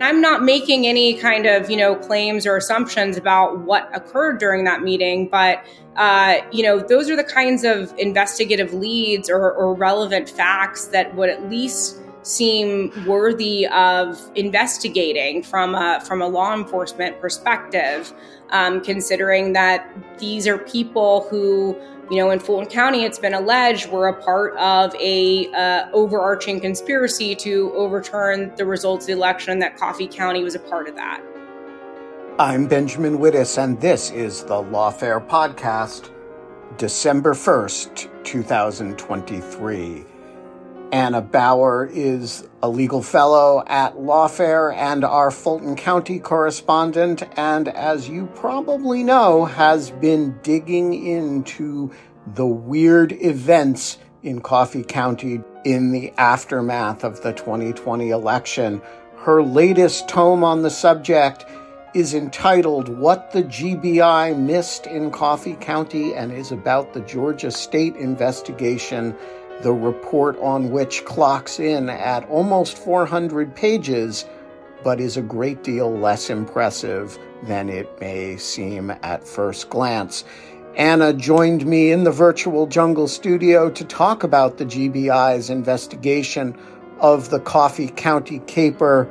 I'm not making any kind of, you know, claims or assumptions about what occurred during that meeting, but, uh, you know, those are the kinds of investigative leads or, or relevant facts that would at least seem worthy of investigating from a from a law enforcement perspective, um, considering that these are people who you know, in Fulton County, it's been alleged we're a part of a uh, overarching conspiracy to overturn the results of the election. and That Coffee County was a part of that. I'm Benjamin Wittes, and this is the Lawfare Podcast, December 1st, 2023. Anna Bower is a legal fellow at Lawfare and our Fulton County correspondent, and as you probably know, has been digging into the weird events in Coffee County in the aftermath of the 2020 election. Her latest tome on the subject is entitled What the GBI Missed in Coffee County and is about the Georgia State investigation the report on which clocks in at almost 400 pages, but is a great deal less impressive than it may seem at first glance. Anna joined me in the virtual jungle studio to talk about the GBI's investigation of the Coffee County caper.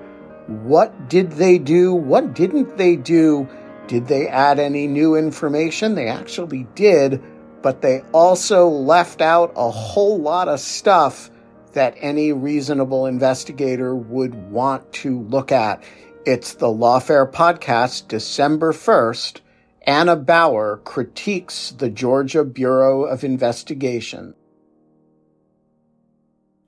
What did they do? What didn't they do? Did they add any new information? They actually did but they also left out a whole lot of stuff that any reasonable investigator would want to look at. It's the Lawfare Podcast, December 1st. Anna Bower critiques the Georgia Bureau of Investigation.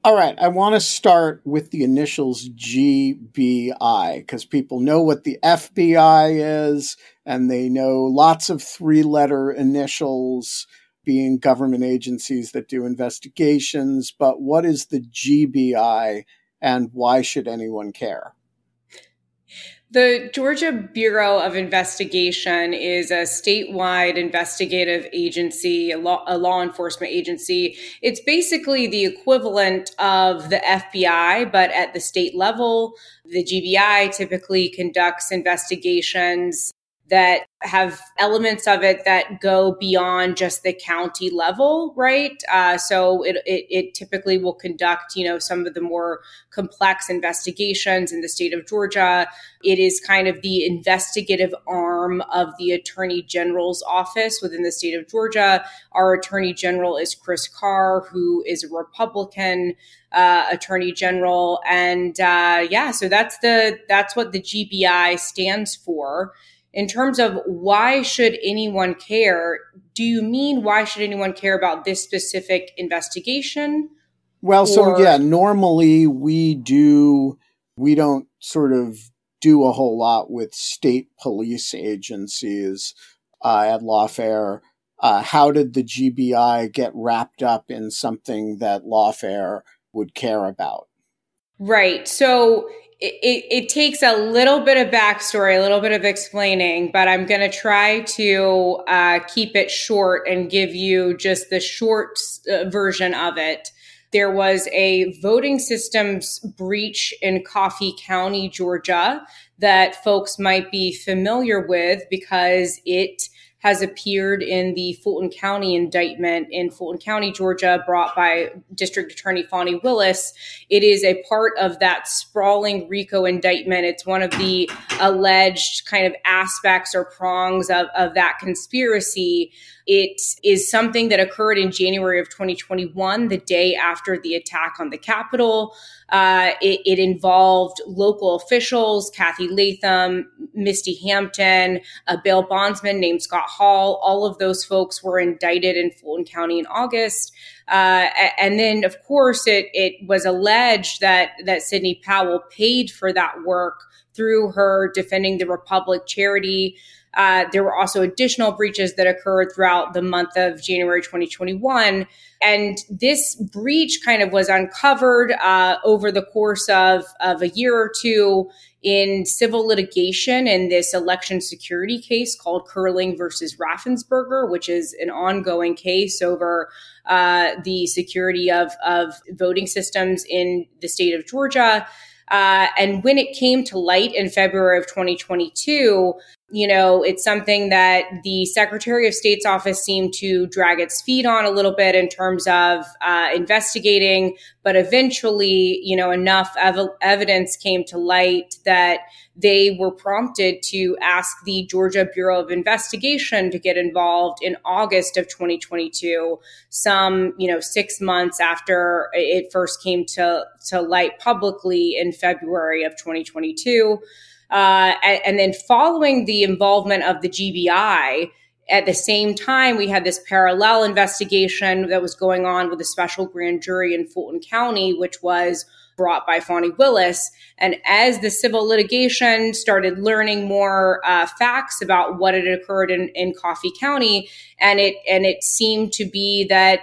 All right, I want to start with the initials GBI because people know what the FBI is and they know lots of three letter initials being government agencies that do investigations. But what is the GBI and why should anyone care? The Georgia Bureau of Investigation is a statewide investigative agency, a law, a law, enforcement agency. It's basically the equivalent of the FBI, but at the state level. The GBI typically conducts investigations that have elements of it that go beyond just the county level, right? Uh, so it, it, it, typically will conduct, you know, some of the more complex investigations in the state of Georgia. It is kind of the investigative arm of the Attorney General's office within the state of Georgia. Our Attorney General is Chris Carr, who is a Republican. Uh, attorney general and uh, yeah so that's the that's what the gbi stands for in terms of why should anyone care do you mean why should anyone care about this specific investigation? Well or- so yeah normally we do we don't sort of do a whole lot with state police agencies uh, at lawfare. Uh, how did the gbi get wrapped up in something that lawfare would care about? Right so it, it, takes a little bit of backstory, a little bit of explaining, but I'm going to try to uh, keep it short and give you just the short uh, version of it. There was a voting systems breach in Coffee County, Georgia, that folks might be familiar with because it has appeared in the Fulton County indictment in Fulton County, Georgia, brought by District Attorney Fani Willis. It is a part of that sprawling RICO indictment. It's one of the alleged kind of aspects or prongs of, of that conspiracy. It is something that occurred in January of 2021, the day after the attack on the Capitol. Uh, it, it, involved local officials, Kathy Latham, Misty Hampton, a bail bondsman named Scott Hall. All of those folks were indicted in Fulton County in August. Uh, and then, of course, it, it was alleged that, that Sidney Powell paid for that work through her Defending the Republic charity. Uh, there were also additional breaches that occurred throughout the month of January 2021. And this breach kind of was uncovered uh, over the course of, of a year or two in civil litigation in this election security case called Curling versus Raffensperger, which is an ongoing case over uh, the security of, of voting systems in the state of Georgia. Uh, and when it came to light in February of 2022, you know, it's something that the Secretary of State's office seemed to drag its feet on a little bit in terms of uh, investigating. But eventually, you know, enough ev- evidence came to light that they were prompted to ask the Georgia Bureau of Investigation to get involved in August of 2022, some, you know, six months after it first came to, to light publicly in February of 2022. Uh, and, and then following the involvement of the GBI, at the same time, we had this parallel investigation that was going on with a special grand jury in Fulton County, which was brought by Fani Willis. And as the civil litigation started learning more uh, facts about what had occurred in, in Coffee County, and it and it seemed to be that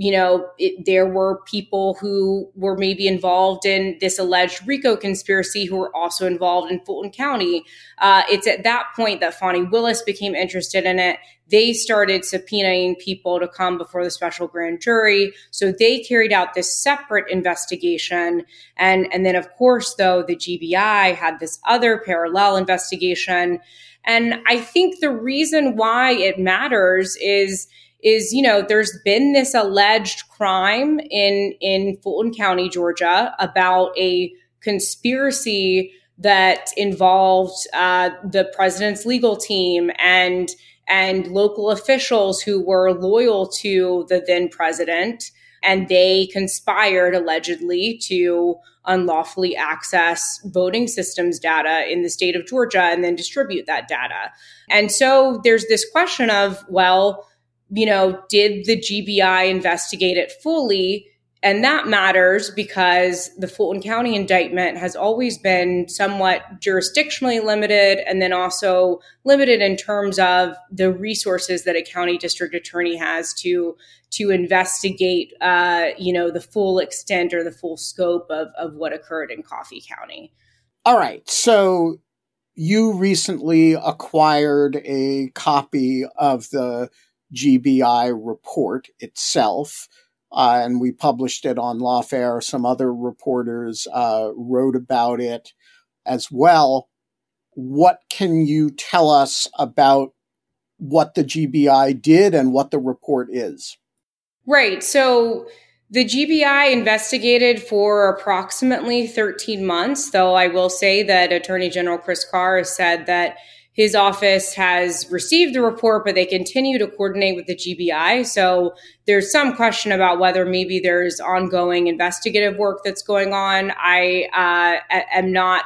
you know, it, there were people who were maybe involved in this alleged RICO conspiracy who were also involved in Fulton County. Uh, it's at that point that Fani Willis became interested in it. They started subpoenaing people to come before the special grand jury. So they carried out this separate investigation. And, and then, of course, though, the GBI had this other parallel investigation. And I think the reason why it matters is is you know there's been this alleged crime in in Fulton County, Georgia, about a conspiracy that involved uh, the president's legal team and and local officials who were loyal to the then president, and they conspired allegedly to unlawfully access voting systems data in the state of Georgia and then distribute that data. And so there's this question of well you know, did the GBI investigate it fully? And that matters because the Fulton County indictment has always been somewhat jurisdictionally limited and then also limited in terms of the resources that a county district attorney has to to investigate uh, you know the full extent or the full scope of, of what occurred in Coffee County. All right. So you recently acquired a copy of the GBI report itself. Uh, and we published it on Lawfare. Some other reporters uh, wrote about it as well. What can you tell us about what the GBI did and what the report is? Right. So the GBI investigated for approximately 13 months, though I will say that Attorney General Chris Carr said that his office has received the report, but they continue to coordinate with the GBI. So there's some question about whether maybe there's ongoing investigative work that's going on. I uh, am not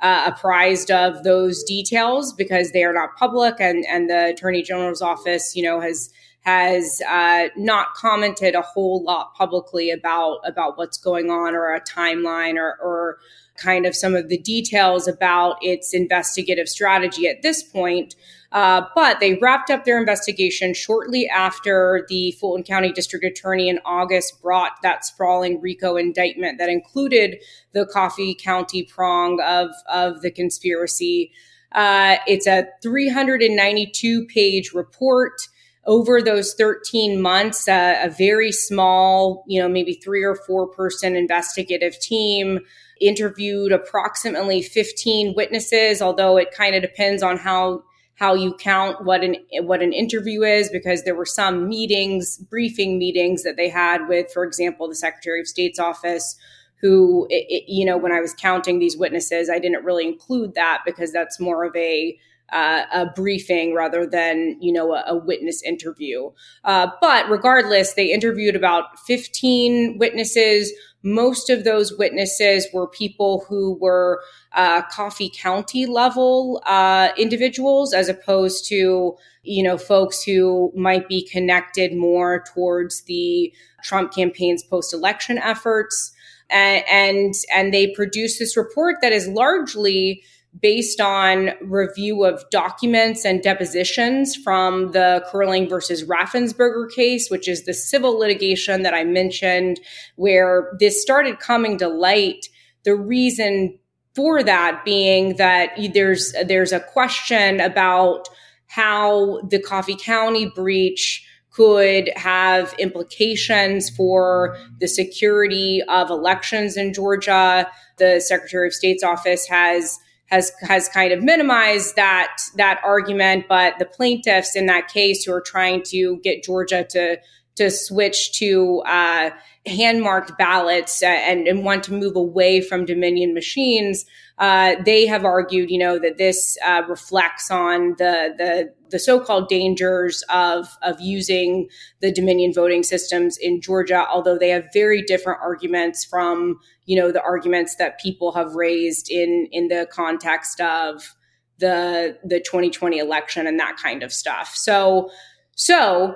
uh, apprised of those details because they are not public, and and the Attorney General's office, you know, has has uh, not commented a whole lot publicly about about what's going on or a timeline or, or kind of some of the details about its investigative strategy at this point. Uh, but they wrapped up their investigation shortly after the Fulton County District Attorney in August brought that sprawling RICO indictment that included the Coffee County prong of, of the conspiracy. Uh, it's a 392 page report over those 13 months, uh, a very small, you know, maybe three or four person investigative team interviewed approximately 15 witnesses, although it kind of depends on how how you count what an what an interview is because there were some meetings, briefing meetings that they had with, for example, the Secretary of State's office who, it, you know, when I was counting these witnesses, I didn't really include that because that's more of a uh, a briefing rather than you know a, a witness interview. Uh, but regardless, they interviewed about 15 witnesses. Most of those witnesses were people who were uh, Coffee County level uh, individuals, as opposed to you know folks who might be connected more towards the Trump campaign's post election efforts. And, and and they produced this report that is largely based on review of documents and depositions from the Curling versus Raffensperger case, which is the civil litigation that I mentioned, where this started coming to light. The reason for that being that there's there's a question about how the Coffee County breach could have implications for the security of elections in Georgia. The Secretary of State's office has has has kind of minimized that that argument, but the plaintiffs in that case who are trying to get Georgia to to switch to uh, hand marked ballots and, and, want to move away from Dominion machines, uh, they have argued, you know, that this uh, reflects on the the the so-called dangers of of using the Dominion voting systems in Georgia, although they have very different arguments from you know the arguments that people have raised in in the context of the the 2020 election and that kind of stuff. So so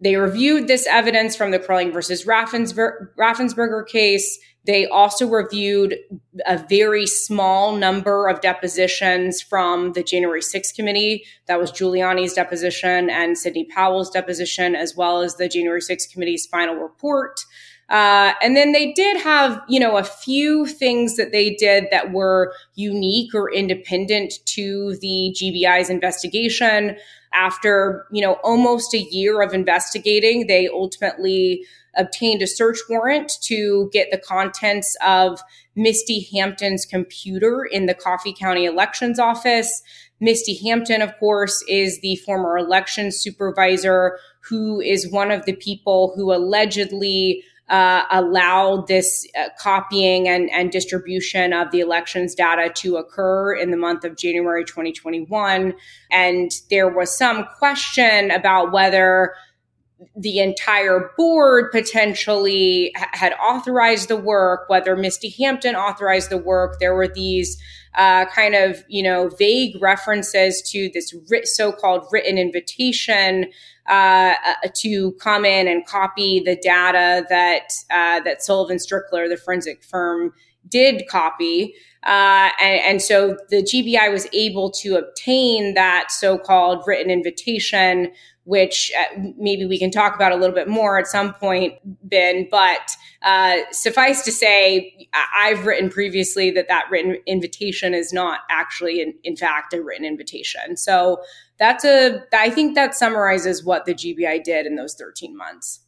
they reviewed this evidence from the Curling versus Raffensperger case. They also reviewed a very small number of depositions from the January 6th committee. That was Giuliani's deposition and Sidney Powell's deposition, as well as the January 6th committee's final report. Uh, and then they did have, you know, a few things that they did that were unique or independent to the GBI's investigation. After, you know, almost a year of investigating, they ultimately obtained a search warrant to get the contents of Misty Hampton's computer in the Coffee County Elections Office. Misty Hampton, of course, is the former election supervisor who is one of the people who allegedly uh, allowed this uh, copying and, and distribution of the elections data to occur in the month of January 2021. And there was some question about whether the entire board potentially had authorized the work, whether Misty Hampton authorized the work. There were these uh, kind of, you know, vague references to this so-called written invitation uh, uh, to come in and copy the data that uh, that Sullivan Strickler, the forensic firm, did copy. Uh, and, and, so the GBI was able to obtain that so-called written invitation which uh, maybe we can talk about a little bit more at some point, Ben. But uh, suffice to say, I've written previously that that written invitation is not actually, in, in fact, a written invitation. So that's a, I think that summarizes what the GBI did in those 13 months.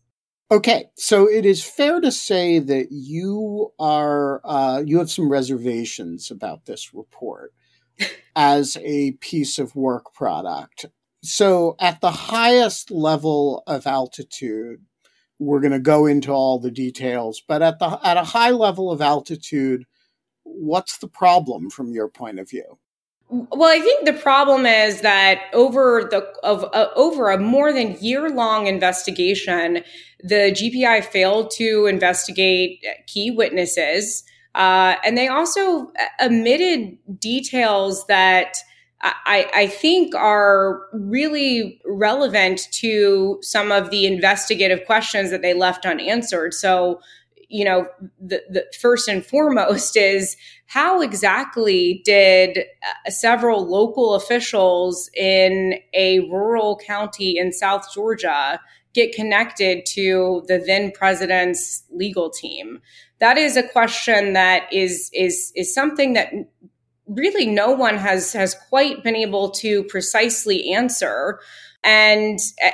Okay, so it is fair to say that you are uh, you have some reservations about this report as a piece of work product so at the highest level of altitude, we're going to go into all the details, but at the at a high level of altitude, what's the problem from your point of view? Well, I think the problem is that over the of uh, over a more than year long investigation, the GBI failed to investigate key witnesses, uh, and they also omitted details that I, I, think are really relevant to some of the investigative questions that they left unanswered. So, you know, the, the first and foremost is how exactly did uh, several local officials in a rural county in South Georgia get connected to the then president's legal team? That is a question that is is is something that really no one has has quite been able to precisely answer And uh,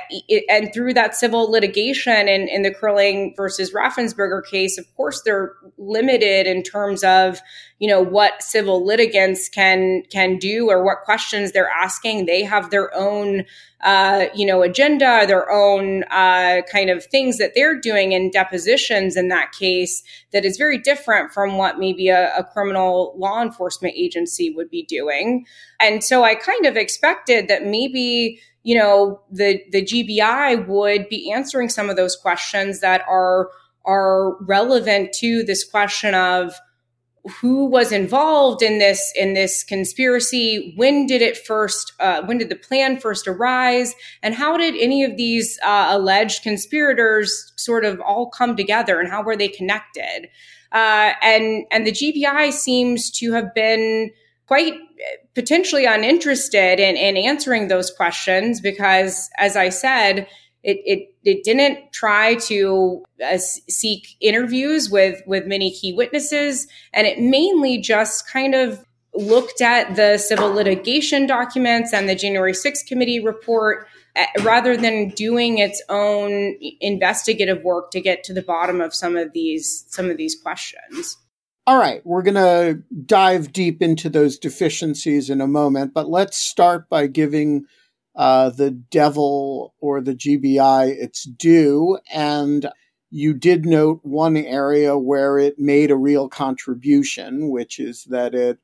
and through that civil litigation in, in the Curling versus Raffensperger case, of course, they're limited in terms of you know what civil litigants can can do or what questions they're asking. They have their own uh, you know agenda, their own uh, kind of things that they're doing in depositions in that case that is very different from what maybe a, a criminal law enforcement agency would be doing. And so I kind of expected that maybe you know, the the GBI would be answering some of those questions that are are relevant to this question of who was involved in this in this conspiracy when did it first uh, when did the plan first arise and how did any of these uh, alleged conspirators sort of all come together and how were they connected? Uh, and and the gbi seems to have been quite potentially uninterested in, in answering those questions because, as I said, it, it, it didn't try to uh, seek interviews with, with many key witnesses, and it mainly just kind of looked at the civil litigation documents and the January 6th committee report uh, rather than doing its own investigative work to get to the bottom of some of these some of these questions. All right, we're going to dive deep into those deficiencies in a moment, but let's start by giving uh, the devil or the GBI its due. And you did note one area where it made a real contribution, which is that it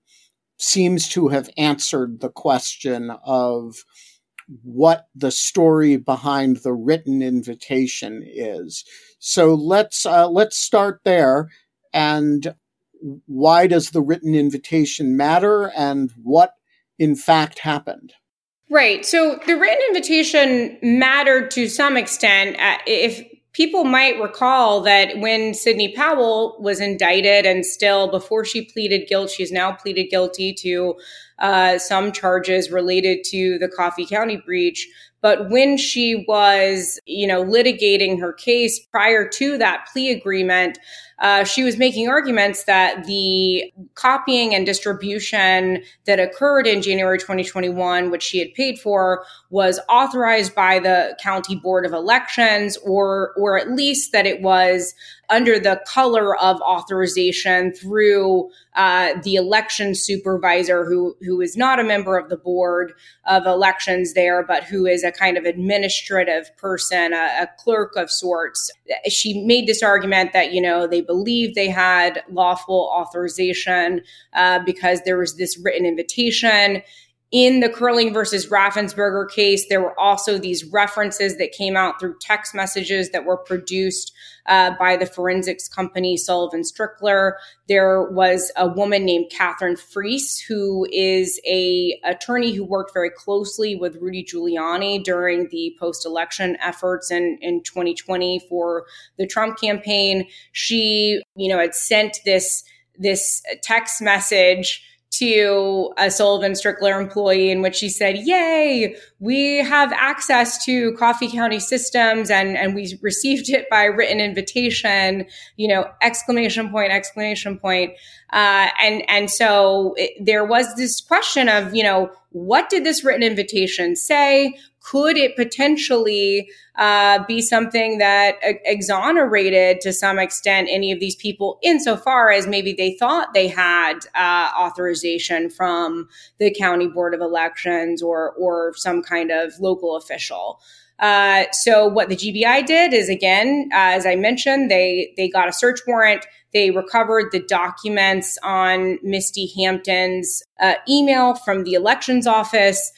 seems to have answered the question of what the story behind the written invitation is. So let's uh, let's start there and why does the written invitation matter and what in fact happened? Right. So the written invitation mattered to some extent. Uh, if people might recall that when Sidney Powell was indicted and still before she pleaded guilt, she's now pleaded guilty to uh, some charges related to the Coffee County breach. But when she was, you know, litigating her case prior to that plea agreement, uh, she was making arguments that the copying and distribution that occurred in January 2021, which she had paid for, was authorized by the county board of elections, or or at least that it was under the color of authorization through uh, the election supervisor, who who is not a member of the board of elections there, but who is a kind of administrative person, a, a clerk of sorts. She made this argument that you know they believed they had lawful authorization uh, because there was this written invitation. In the Curling versus Raffensperger case, there were also these references that came out through text messages that were produced uh, by the forensics company Sullivan Strickler. There was a woman named Katherine Friess, who is a attorney who worked very closely with Rudy Giuliani during the post-election efforts in, in 2020 for the Trump campaign. She, you know, had sent this this text message to a Sullivan Strickler employee in which she said, Yay, we have access to Coffee County systems and, and we received it by written invitation, you know, exclamation point, exclamation point. Uh, and, and so it, there was this question of, you know, what did this written invitation say? Could it potentially uh, be something that exonerated to some extent any of these people insofar as maybe they thought they had uh, authorization from the county board of elections or or some kind of local official. Uh, so what the GBI did is again, uh, as I mentioned, they they got a search warrant. They recovered the documents on Misty Hampton's uh, email from the elections office.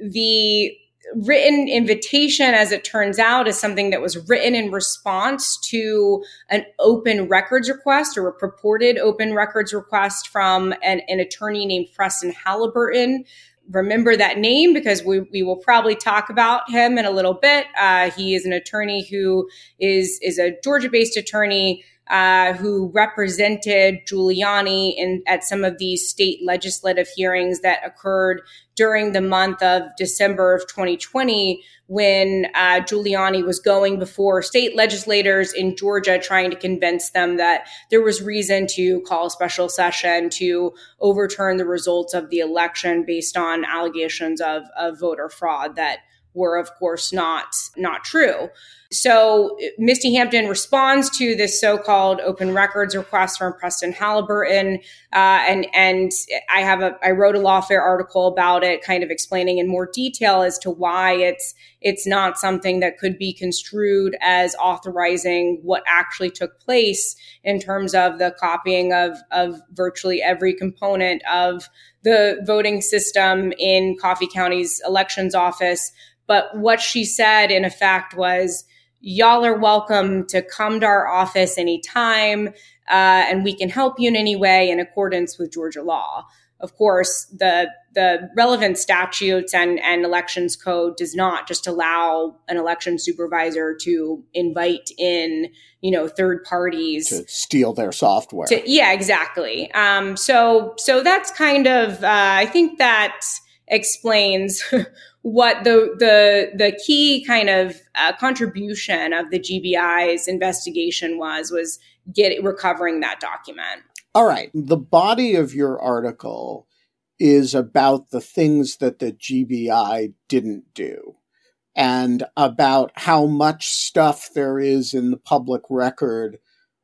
The written invitation, as it turns out, is something that was written in response to an open records request or a purported open records request from an, an attorney named Preston Haliburton. Remember that name because we, we will probably talk about him in a little bit. Uh, he is an attorney who is is a Georgia based attorney uh, who represented Giuliani in at some of these state legislative hearings that occurred during the month of December of 2020 when uh, Giuliani was going before state legislators in Georgia trying to convince them that there was reason to call a special session to overturn the results of the election based on allegations of, of voter fraud that were of course not not true. So Misty Hampton responds to this so-called open records request from Preston Haliburton, uh, and and I have a I wrote a lawfare article about it, kind of explaining in more detail as to why it's it's not something that could be construed as authorizing what actually took place in terms of the copying of of virtually every component of the voting system in Coffee County's elections office. But what she said, in effect, was y'all are welcome to come to our office anytime, uh, and we can help you in any way in accordance with Georgia law. Of course, the the relevant statutes and, and elections code does not just allow an election supervisor to invite in, you know, third parties to steal their software. To, yeah, exactly. Um, so so that's kind of uh, I think that explains what the the the key kind of uh, contribution of the GBI's investigation was was get recovering that document. All right, the body of your article is about the things that the GBI didn't do and about how much stuff there is in the public record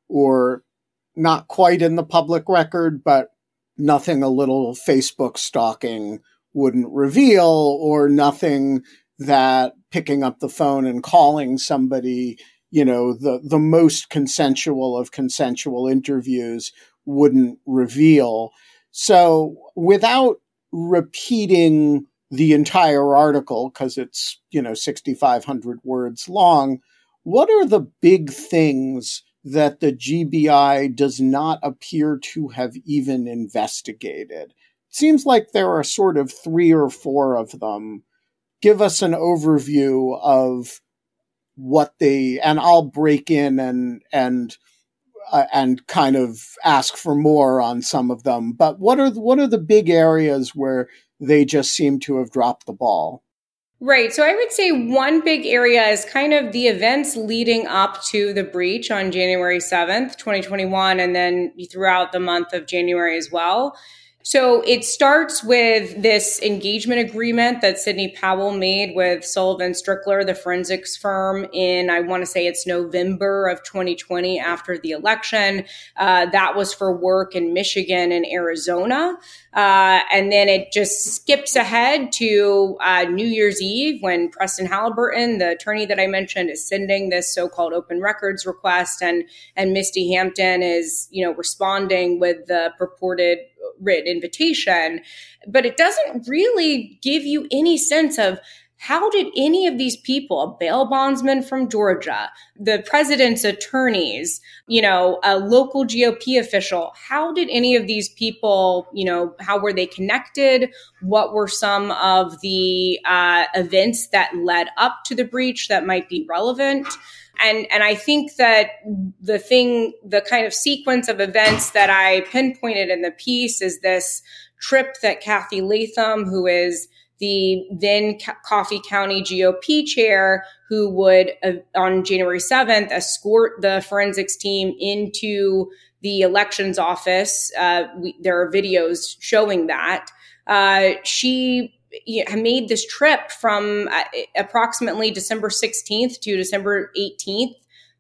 or not quite in the public record, but nothing a little Facebook stalking wouldn't reveal or nothing that picking up the phone and calling somebody, you know, the, the most consensual of consensual interviews wouldn't reveal. So without repeating the entire article, because it's, you know, 6,500 words long, what are the big things that the GBI does not appear to have even investigated? Seems like there are sort of three or four of them. Give us an overview of what they, and I'll break in and, and, uh, and kind of ask for more on some of them. But what are, what are the big areas where they just seem to have dropped the ball? Right. So I would say one big area is kind of the events leading up to the breach on January 7th, 2021, and then throughout the month of January as well. So it starts with this engagement agreement that Sidney Powell made with Sullivan Strickler, the forensics firm, in I want to say it's November of 2020 after the election. Uh, that was for work in Michigan and Arizona. Uh, and then it just skips ahead to uh, New Year's Eve when Preston Haliburton, the attorney that I mentioned, is sending this so-called open records request, and and Misty Hampton is you know responding with the purported written invitation, but it doesn't really give you any sense of how did any of these people, a bail bondsman from Georgia, the president's attorneys, you know, a local GOP official, how did any of these people, you know, how were they connected? What were some of the uh, events that led up to the breach that might be relevant? And, and I think that the thing, the kind of sequence of events that I pinpointed in the piece is this trip that Kathy Latham, who is the then Coffee County GOP chair, who would, uh, on January 7th, escort the forensics team into the elections office. Uh, we, there are videos showing that. Uh, she made this trip from uh, approximately December 16th to December 18th,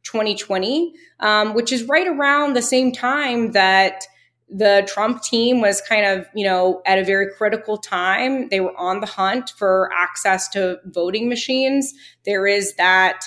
2020, um, which is right around the same time that the Trump team was kind of, you know, at a very critical time. They were on the hunt for access to voting machines. There is that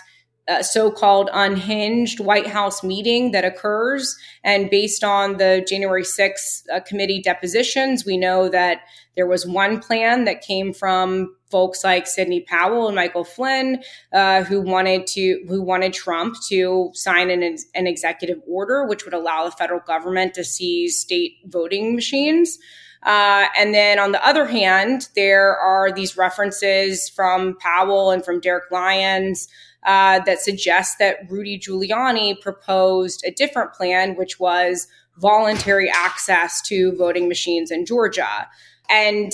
uh, so-called unhinged White House meeting that occurs. And based on the January 6th uh, committee depositions, we know that there was one plan that came from folks like Sidney Powell and Michael Flynn, uh, who wanted to who wanted Trump to sign an, an executive order, which would allow the federal government to seize state voting machines. Uh, and then on the other hand, there are these references from Powell and from Derek Lyons uh, that suggest that Rudy Giuliani proposed a different plan, which was voluntary access to voting machines in Georgia. And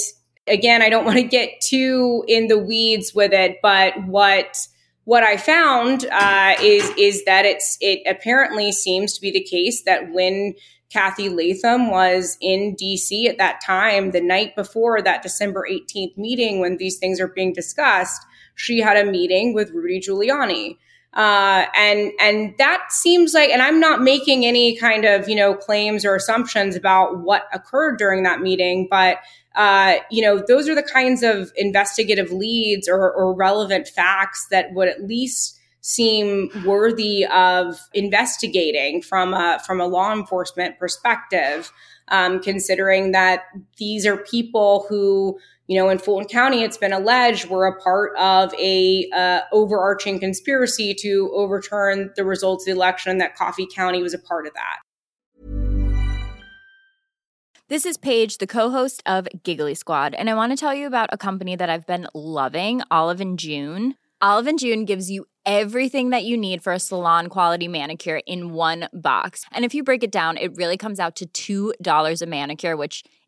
again, I don't want to get too in the weeds with it, but what what I found uh, is is that it's it apparently seems to be the case that when Kathy Latham was in DC at that time, the night before that December 18th meeting when these things are being discussed, she had a meeting with Rudy Giuliani. Uh, and and that seems like, and I'm not making any kind of you know claims or assumptions about what occurred during that meeting, but uh, you know those are the kinds of investigative leads or, or relevant facts that would at least seem worthy of investigating from a from a law enforcement perspective. Um, considering that these are people who you know, in Fulton County, it's been alleged we're a part of a uh, overarching conspiracy to overturn the results of the election. That Coffee County was a part of that. This is Paige, the co-host of Giggly Squad, and I want to tell you about a company that I've been loving, Olive and June. Olive and June gives you everything that you need for a salon quality manicure in one box. And if you break it down, it really comes out to $2 a manicure, which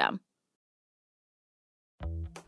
system.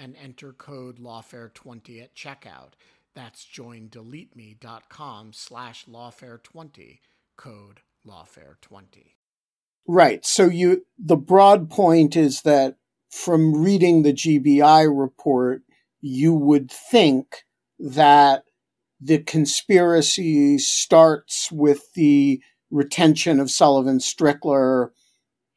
and enter code lawfare20 at checkout. That's joindeleteme.com slash lawfare20, code lawfare20. Right. So you the broad point is that from reading the GBI report, you would think that the conspiracy starts with the retention of Sullivan Strickler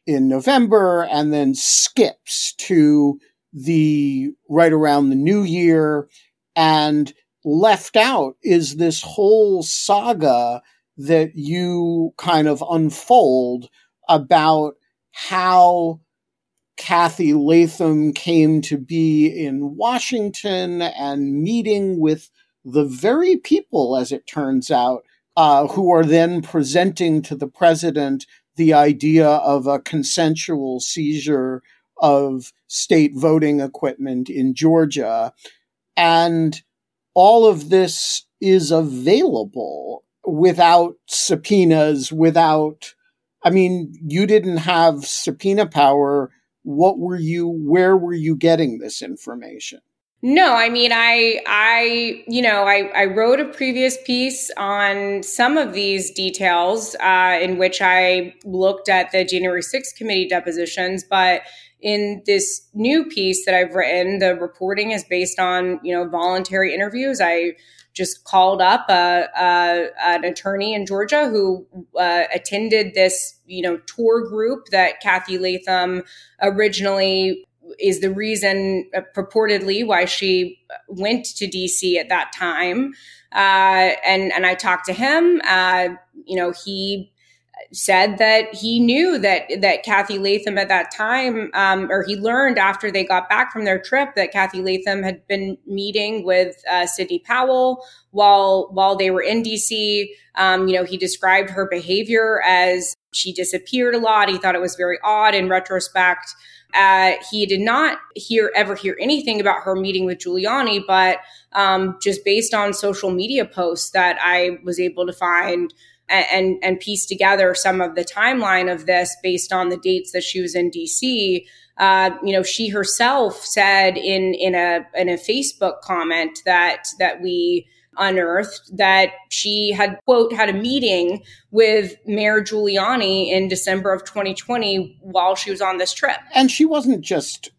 in November and then skips to the right around the new year and left out is this whole saga that you kind of unfold about how Cathy Latham came to be in Washington and meeting with the very people, as it turns out, uh, who are then presenting to the president the idea of a consensual seizure of state voting equipment in Georgia. And all of this is available without subpoenas, without, I mean, you didn't have subpoena power. What were you, where were you getting this information? No, I mean, I, I, you know, I, I wrote a previous piece on some of these details uh, in which I looked at the January 6th committee depositions, but in this new piece that I've written, the reporting is based on, you know, voluntary interviews. I just called up a, a, an attorney in Georgia who uh, attended this, you know, tour group that Cathy Latham originally is the reason uh, purportedly why she went to DC at that time. Uh, and and I talked to him. Uh, you know, he said that he knew that that Cathy Latham at that time, um, or he learned after they got back from their trip that Cathy Latham had been meeting with uh, Sidney Powell while while they were in DC. Um, you know, he described her behavior as she disappeared a lot. He thought it was very odd in retrospect. Uh, he did not hear ever hear anything about her meeting with Giuliani, but um, just based on social media posts that I was able to find and, and, piece together some of the timeline of this based on the dates that she was in DC. Uh, you know, she herself said in in a in a Facebook comment that that we unearthed that she had quote had a meeting with mayor giuliani in december of 2020 while she was on this trip and she wasn't just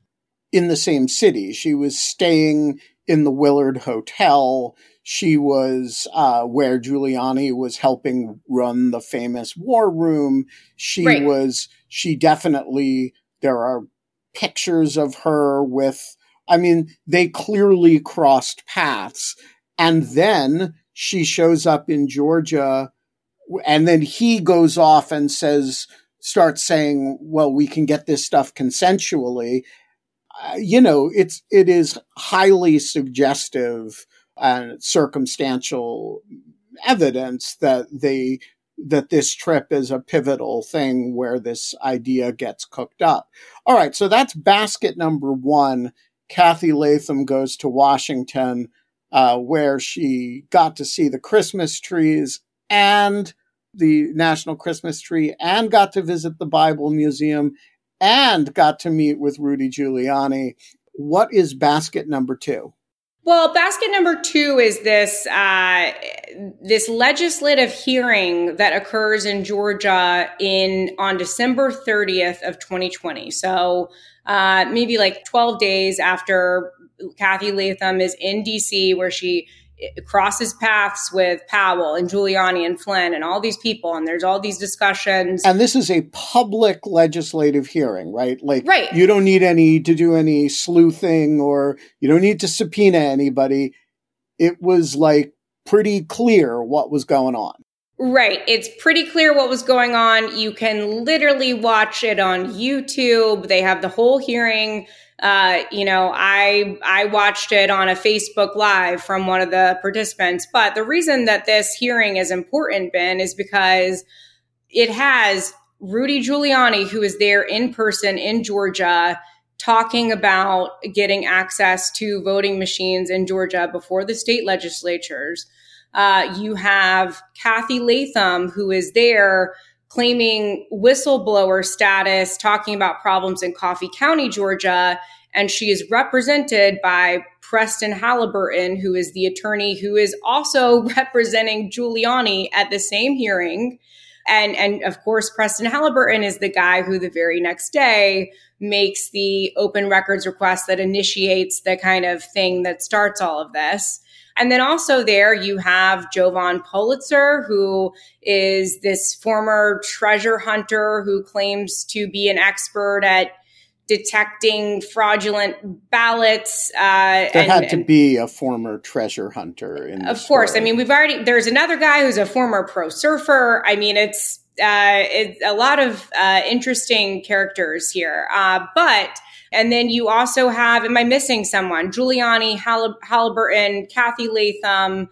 in the same city she was staying in the willard hotel she was uh, where giuliani was helping run the famous war room she right. was she definitely there are pictures of her with i mean they clearly crossed paths and then she shows up in Georgia, and then he goes off and says, starts saying, well, we can get this stuff consensually. Uh, you know, it's, it is highly suggestive and circumstantial evidence that they, that this trip is a pivotal thing where this idea gets cooked up. All right. So that's basket number one. Cathy Latham goes to Washington uh, where she got to see the Christmas trees and the National Christmas Tree and got to visit the Bible Museum and got to meet with Rudy Giuliani. What is basket number two? Well, basket number two is this uh, this legislative hearing that occurs in Georgia in on December 30th of 2020. So uh, maybe like 12 days after Cathy Latham is in DC, where she crosses paths with Powell and Giuliani and Flynn and all these people, and there's all these discussions. And this is a public legislative hearing, right? Like, right. you don't need any to do any sleuthing or you don't need to subpoena anybody. It was like pretty clear what was going on. Right. It's pretty clear what was going on. You can literally watch it on YouTube. They have the whole hearing. Uh, you know, I I watched it on a Facebook Live from one of the participants. But the reason that this hearing is important, Ben, is because it has Rudy Giuliani, who is there in person in Georgia, talking about getting access to voting machines in Georgia before the state legislatures. Uh, you have Cathy Latham, who is there claiming whistleblower status, talking about problems in Coffee County, Georgia. And she is represented by Preston Haliburton, who is the attorney who is also representing Giuliani at the same hearing. And, and of course, Preston Haliburton is the guy who the very next day makes the open records request that initiates the kind of thing that starts all of this. And then also there you have Jovan Pulitzer, who is this former treasure hunter who claims to be an expert at detecting fraudulent ballots. Uh, there and, had to be a former treasure hunter in. Of course, story. I mean we've already. There's another guy who's a former pro surfer. I mean it's it's a lot of uh, interesting characters here, uh, but and then you also have, am I missing someone? Giuliani, Hall- Haliburton, Cathy Latham,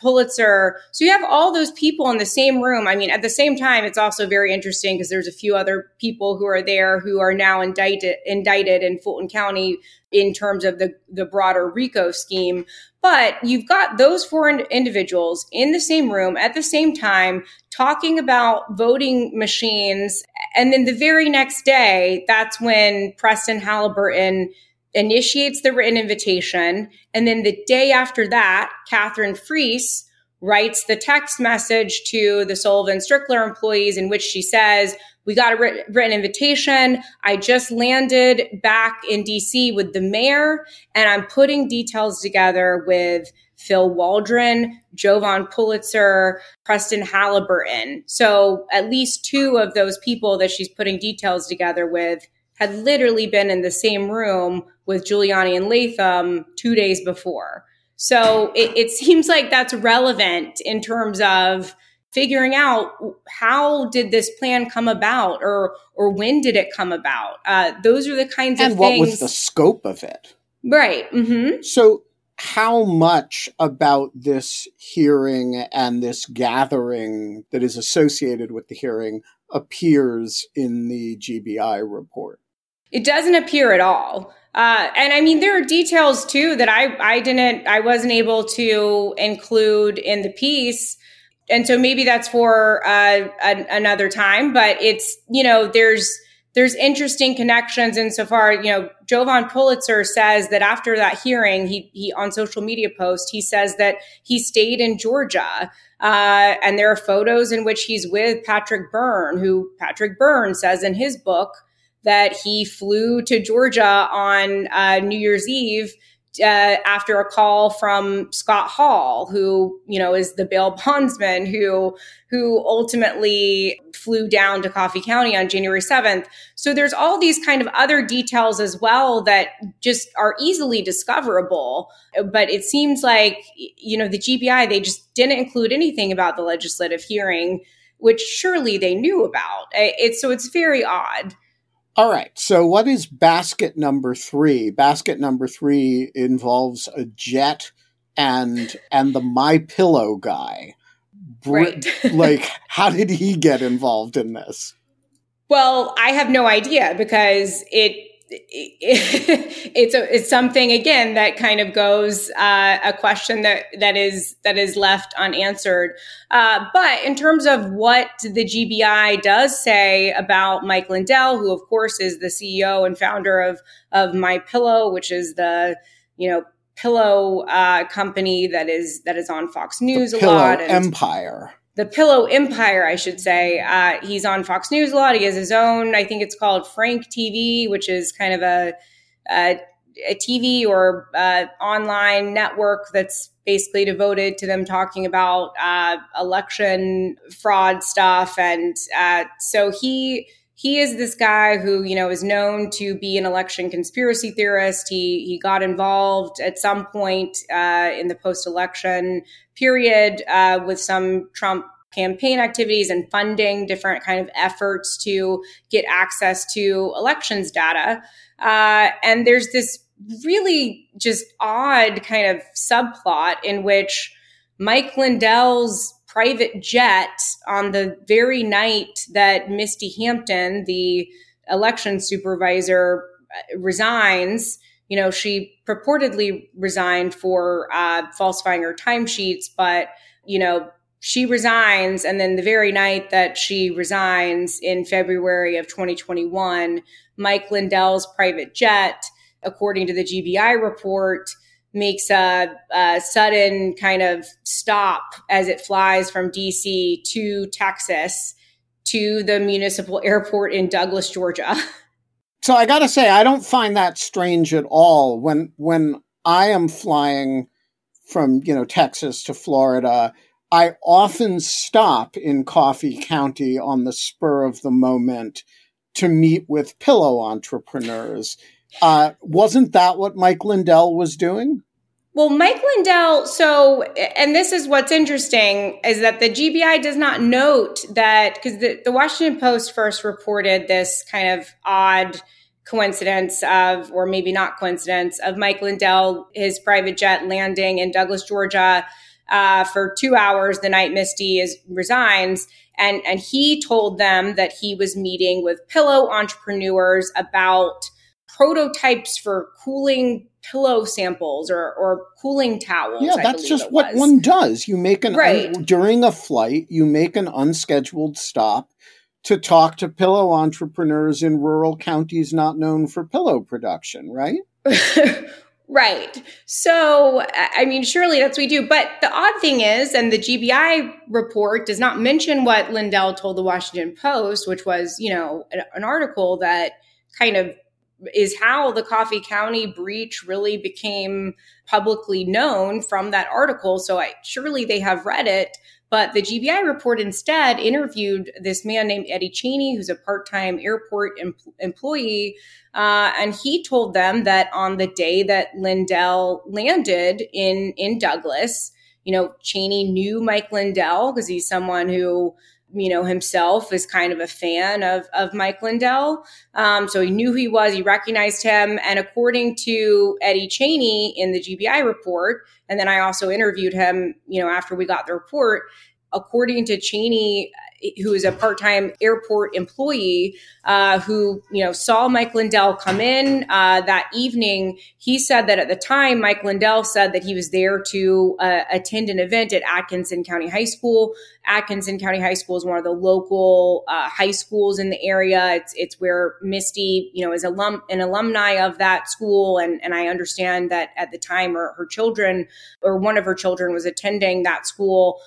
Pulitzer. So you have all those people in the same room. I mean, at the same time, it's also very interesting because there's a few other people who are there who are now indicted indicted in Fulton County in terms of the the broader RICO scheme. But you've got those four individuals in the same room at the same time talking about voting machines. And then the very next day, that's when Preston Haliburton initiates the written invitation. And then the day after that, Katherine Friess writes the text message to the Sullivan Strickler employees in which she says, we got a written invitation. I just landed back in DC with the mayor, and I'm putting details together with Phil Waldron, Jovan Pulitzer, Preston Haliburton. So at least two of those people that she's putting details together with had literally been in the same room with Giuliani and Latham two days before. So it, it seems like that's relevant in terms of figuring out how did this plan come about or or when did it come about uh, those are the kinds and of what things was the scope of it right mm-hmm. so how much about this hearing and this gathering that is associated with the hearing appears in the gbi report it doesn't appear at all uh, and I mean, there are details too that I, I didn't, I wasn't able to include in the piece and so maybe that's for uh, an, another time. But it's you know there's there's interesting connections insofar you know Jovan Pulitzer says that after that hearing, he he on social media post he says that he stayed in Georgia. Uh, and there are photos in which he's with Patrick Byrne, who Patrick Byrne says in his book that he flew to Georgia on uh, New Year's Eve uh, after a call from Scott Hall, who you know is the bail bondsman who who ultimately flew down to Coffee County on January seventh. So there's all these kind of other details as well that just are easily discoverable. But it seems like you know the GBI they just didn't include anything about the legislative hearing, which surely they knew about. It's so it's very odd. All right. So, what is basket number three? Basket number three involves a jet and and the My Pillow guy. Right. like, how did he get involved in this? Well, I have no idea because it it's a, it's something again that kind of goes uh, a question that that is that is left unanswered. Uh, but in terms of what the GBI does say about Mike Lindell, who of course is the CEO and founder of of My Pillow, which is the you know pillow uh, company that is that is on Fox News the a lot. And, Empire the Pillow Empire, I should say. Uh, he's on Fox News a lot. He has his own, I think it's called Frank TV, which is kind of a, a a TV or uh, online network that's basically devoted to them talking about uh, election fraud stuff. And uh, so he he is this guy who you know is known to be an election conspiracy theorist. He he got involved at some point uh, in the post election period uh, with some Trump campaign activities and funding different kind of efforts to get access to elections data. Uh, and there's this really just odd kind of subplot in which Mike Lindell's private jet on the very night that Misty Hampton, the election supervisor, uh, resigns. You know, she purportedly resigned for uh, falsifying her timesheets, but, you know, she resigns. And then the very night that she resigns in February of 2021, Mike Lindell's private jet, according to the GBI report, makes a, a, sudden kind of stop as it flies from DC to Texas to the municipal airport in Douglas, Georgia. So I got to say I don't find that strange at all when when I am flying from, you know, Texas to Florida, I often stop in Coffee County on the spur of the moment to meet with pillow entrepreneurs. Uh, wasn't that what Mike Lindell was doing? Well, Mike Lindell, so, and this is what's interesting is that the GBI does not note that, because the, the Washington Post first reported this kind of odd coincidence of, or maybe not coincidence, of Mike Lindell, his private jet landing in Douglas, Georgia, uh, for two hours the night Misty is resigns. And, and he told them that he was meeting with pillow entrepreneurs about prototypes for cooling pillow samples or, or cooling towels. Yeah, that's just what one does. You make an right. un, during a flight, you make an unscheduled stop to talk to pillow entrepreneurs in rural counties not known for pillow production, right? right. So, I mean, surely that's what we do. But the odd thing is, and the GBI report does not mention what Lindell told the Washington Post, which was, you know, an, an article that kind of is how the Coffee County breach really became publicly known from that article. So I surely they have read it. But the GBI report instead interviewed this man named Eddie Cheney, who's a part time airport em- employee. Uh, and he told them that on the day that Lindell landed in, in Douglas, you know, Cheney knew Mike Lindell because he's someone who you know, himself is kind of a fan of, of Mike Lindell. Um, so he knew who he was, he recognized him. And according to Eddie Cheney in the GBI report, and then I also interviewed him, you know, after we got the report, according to Cheney, who is a part-time airport employee uh, who you know saw Mike Lindell come in uh, that evening. He said that at the time, Mike Lindell said that he was there to uh, attend an event at Atkinson County High School. Atkinson County High School is one of the local uh, high schools in the area. It's it's where Misty, you know, is alum an alumni of that school, and and I understand that at the time, her, her children or one of her children was attending that school.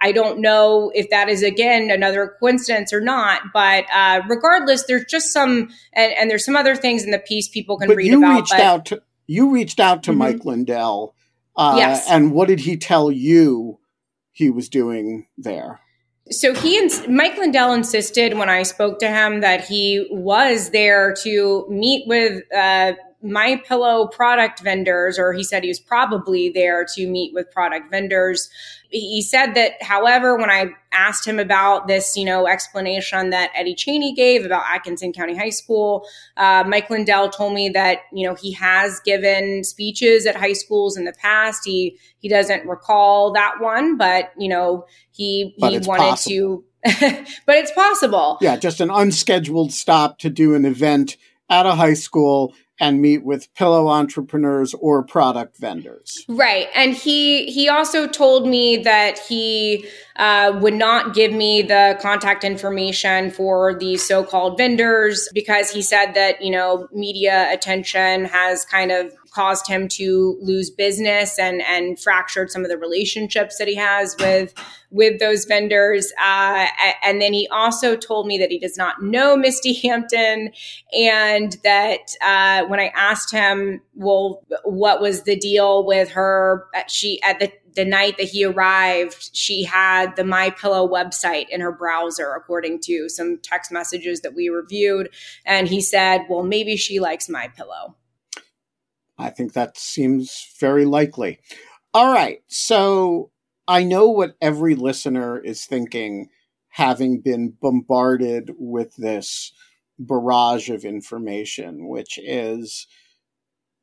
I don't know if that is again another coincidence or not, but uh, regardless, there's just some, and, and, there's some other things in the piece people can but read you about. Reached but out to, you reached out to mm-hmm. Mike Lindell, uh, yes, and what did he tell you he was doing there? So he and Mike Lindell insisted when I spoke to him that he was there to meet with uh, my pillow product vendors or he said he was probably there to meet with product vendors he said that however when i asked him about this you know explanation that eddie cheney gave about atkinson county high school uh, mike lindell told me that you know he has given speeches at high schools in the past he he doesn't recall that one but you know he but he wanted possible. to but it's possible yeah just an unscheduled stop to do an event at a high school and meet with pillow entrepreneurs or product vendors. Right. And he he also told me that he uh, would not give me the contact information for the so-called vendors because he said that, you know, media attention has kind of caused him to lose business and and fractured some of the relationships that he has with with those vendors. Uh, and then he also told me that he does not know Misty Hampton, and that uh, when I asked him, well, what was the deal with her? Uh, she at the the night that he arrived, she had the My Pillow website in her browser, according to some text messages that we reviewed. And he said, "Well, maybe she likes My Pillow." I think that seems very likely. All right, so I know what every listener is thinking, having been bombarded with this barrage of information, which is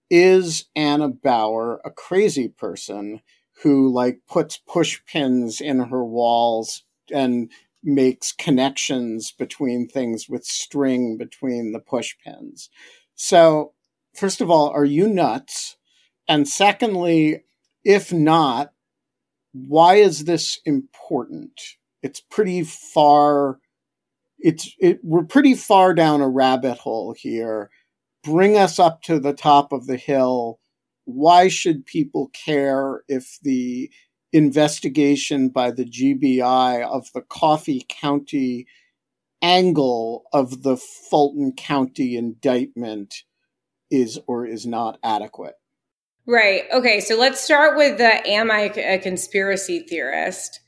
is Anna Bower a crazy person who like puts push pins in her walls and makes connections between things with string between the push pins? So, first of all, are you nuts? And secondly, if not, why is this important? It's pretty far. It's it, we're pretty far down a rabbit hole here. Bring us up to the top of the hill. Why should people care if the investigation by the GBI of the Coffee County angle of the Fulton County indictment is or is not adequate? Right. Okay. So let's start with the am I a conspiracy theorist?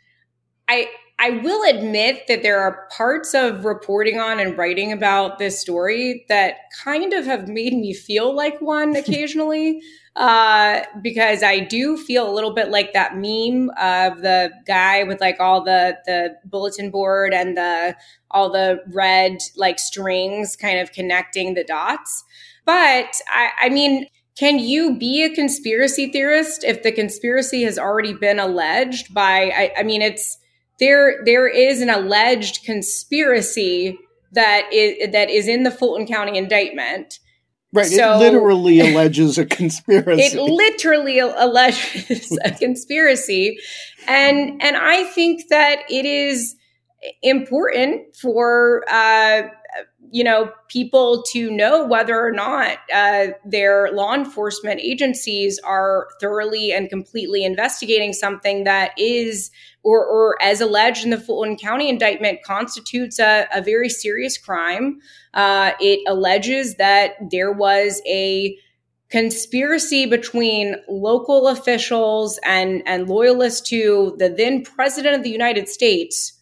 I I will admit that there are parts of reporting on and writing about this story that kind of have made me feel like one occasionally. uh, because I do feel a little bit like that meme of the guy with like all the the bulletin board and the all the red like strings kind of connecting the dots. But I, I mean, can you be a conspiracy theorist if the conspiracy has already been alleged by? I, I mean, it's there. There is an alleged conspiracy that is that is in the Fulton County indictment. Right. So, it literally alleges a conspiracy. It literally alleges a conspiracy, and and I think that it is important for uh, you know, people to know whether or not uh, their law enforcement agencies are thoroughly and completely investigating something that is, or, or as alleged in the Fulton County indictment, constitutes a, a very serious crime. Uh, it alleges that there was a conspiracy between local officials and, and loyalists to the then president of the United States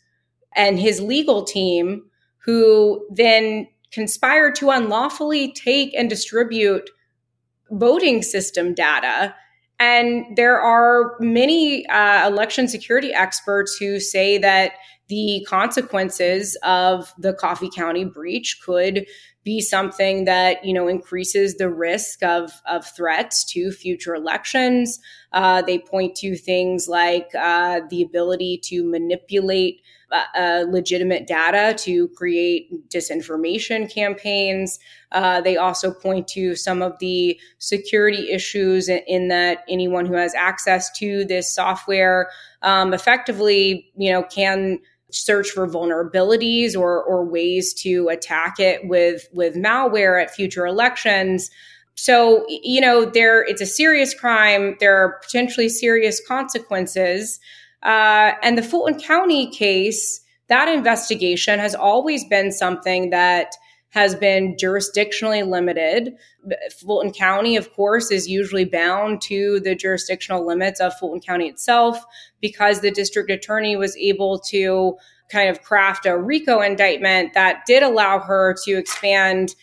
and his legal team who then conspire to unlawfully take and distribute voting system data. And there are many uh, election security experts who say that the consequences of the Coffee County breach could be something that you know increases the risk of of threats to future elections. Uh, they point to things like uh, the ability to manipulate uh, legitimate data to create disinformation campaigns. Uh, they also point to some of the security issues in, in that anyone who has access to this software um, effectively, you know, can search for vulnerabilities or, or ways to attack it with with malware at future elections. So, you know, there it's a serious crime. There are potentially serious consequences. Uh, and the Fulton County case, that investigation has always been something that has been jurisdictionally limited. Fulton County, of course, is usually bound to the jurisdictional limits of Fulton County itself because the district attorney was able to kind of craft a RICO indictment that did allow her to expand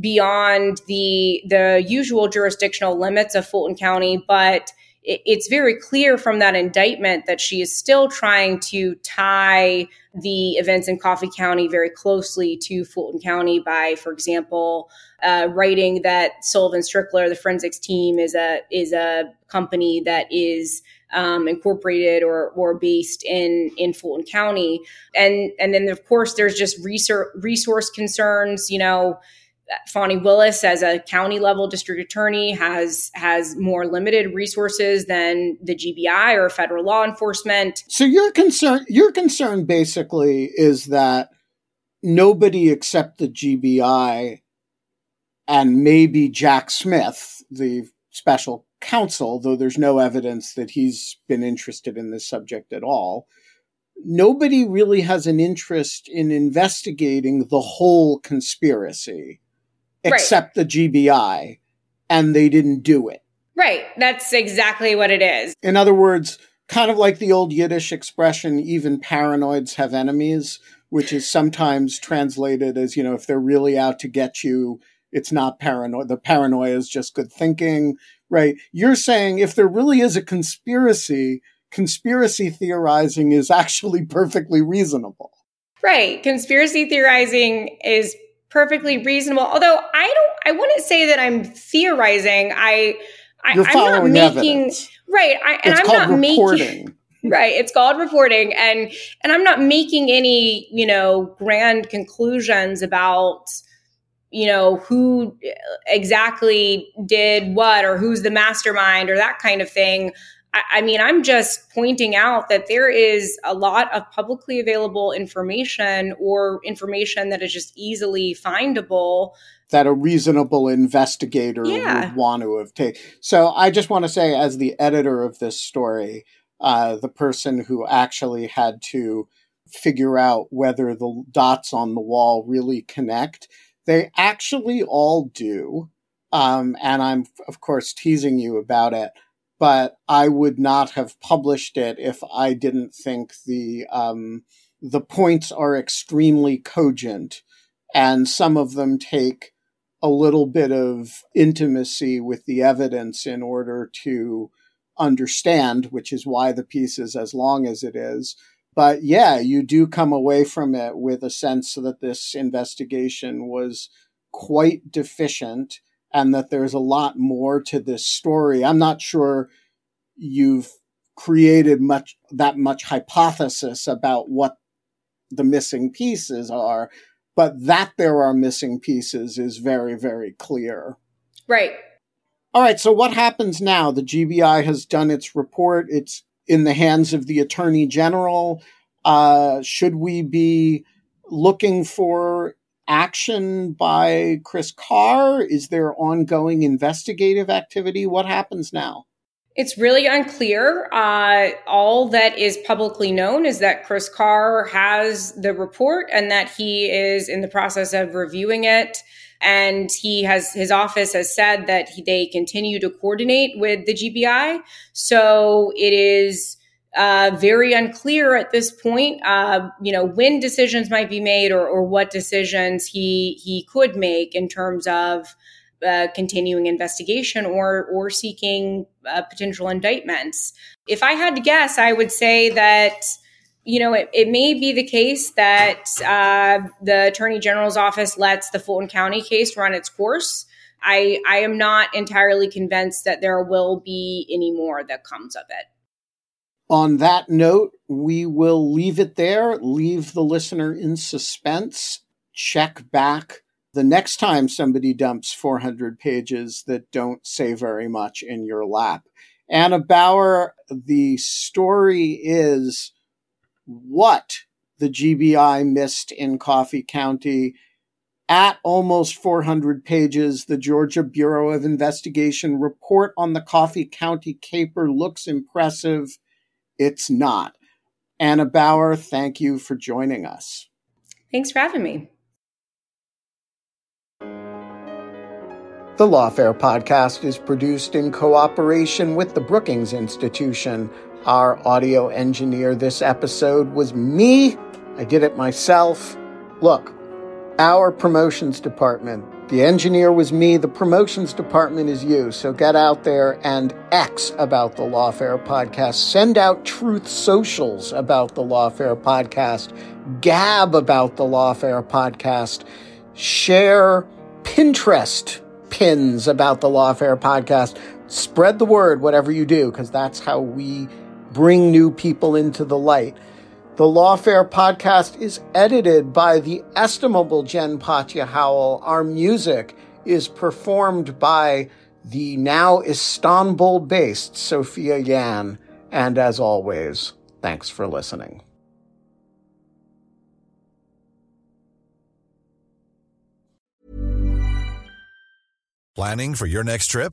beyond the the usual jurisdictional limits of Fulton County, but it's very clear from that indictment that she is still trying to tie the events in Coffee County very closely to Fulton County by, for example, uh, writing that Sullivan Strickler, the forensics team, is a is a company that is um, incorporated or or based in in Fulton County, and and then of course there's just research resource concerns. You know, Fani Willis, as a county level district attorney, has has more limited resources than the GBI or federal law enforcement. So your concern, your concern basically is that nobody except the GBI and maybe Jack Smith, the special counsel, though there's no evidence that he's been interested in this subject at all. Nobody really has an interest in investigating the whole conspiracy except right. the GBI, and they didn't do it. Right. That's exactly what it is. In other words, kind of like the old Yiddish expression, even paranoids have enemies, which is sometimes translated as, you know, if they're really out to get you, it's not paranoia. The paranoia is just good thinking, right? You're saying if there really is a conspiracy, conspiracy theorizing is actually perfectly reasonable. Right. Conspiracy theorizing is perfectly reasonable. Although I don't, I wouldn't say that I'm theorizing. I, I You're following am not making, evidence. right. I, and it's I'm called not reporting. making, right. It's called reporting. And, and I'm not making any, you know, grand conclusions about, you know, who exactly did what or who's the mastermind or that kind of thing. I, mean, I'm just pointing out that there is a lot of publicly available information or information that is just easily findable that a reasonable investigator yeah. would want to have taken. So I just want to say, as the editor of this story, uh, the person who actually had to figure out whether the dots on the wall really connect, they actually all do. Um, and I'm, of course, teasing you about it, but I would not have published it if I didn't think the um, the points are extremely cogent, and some of them take a little bit of intimacy with the evidence in order to understand, which is why the piece is as long as it is. But yeah, you do come away from it with a sense that this investigation was quite deficient and that there's a lot more to this story. I'm not sure you've created much that much hypothesis about what the missing pieces are but that there are missing pieces is very, very clear. Right. All right. So what happens now? The GBI has done its report. It's in the hands of the attorney general. Uh, should we be looking for action by Chris Carr? Is there ongoing investigative activity? What happens now? It's really unclear. Uh, all that is publicly known is that Chris Carr has the report and that he is in the process of reviewing it. And he has his office has said that he, they continue to coordinate with the GBI. So it is uh, very unclear at this point, uh, you know, when decisions might be made or, or what decisions he he could make in terms of uh, continuing investigation or or seeking uh, potential indictments. If I had to guess, I would say that you know it, it may be the case that uh, the attorney general's office lets the Fulton County case run its course. I I am not entirely convinced that there will be any more that comes of it. On that note, we will leave it there, leave the listener in suspense, check back the next time somebody dumps 400 pages that don't say very much in your lap. Anna Bower, the story is what the GBI missed in Coffee County. At almost 400 pages, the Georgia Bureau of Investigation report on the Coffee County caper looks impressive. It's not. Anna Bower, thank you for joining us. Thanks for having me. The Lawfare podcast is produced in cooperation with the Brookings Institution. Our audio engineer this episode was me. I did it myself. Look, our promotions department. The engineer was me. The promotions department is you. So get out there and X about the Lawfare podcast. Send out truth socials about the Lawfare podcast. Gab about the Lawfare podcast. Share Pinterest pins about the Lawfare podcast. Spread the word, whatever you do, because that's how we bring new people into the light. The Lawfare podcast is edited by the estimable Jen Patja Howell. Our music is performed by the now Istanbul based Sophia Yan. And as always, thanks for listening. Planning for your next trip?